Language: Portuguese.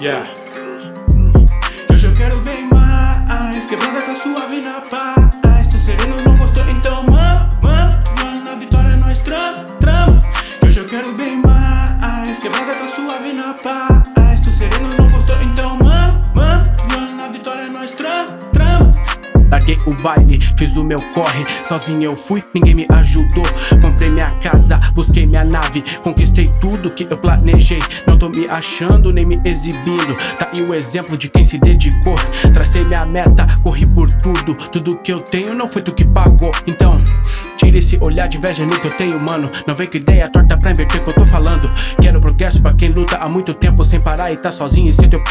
Yeah. Hoje eu quero bem mais. Quebrada tá suave na paz. Tô sereno, não gostou, então mano, mano. Na vitória nós trama, trama. Hoje eu quero bem mais. Quebrada tá suave na paz. Tô sereno, não gostou, então mano. Mano, na vitória nós trama, trama. Larguei o baile, fiz o meu corre, sozinho eu fui, ninguém me ajudou. Comprei minha casa, busquei minha nave, conquistei tudo que eu planejei. Não tô me achando nem me exibindo. Tá aí o exemplo de quem se dedicou. Tracei minha meta, corri por tudo. Tudo que eu tenho não foi tu que pagou. Então, tira esse olhar de inveja no que eu tenho, mano. Não vem com ideia torta pra inverter o que eu tô falando. Quero progresso pra quem luta há muito tempo sem parar e tá sozinho e sem teu.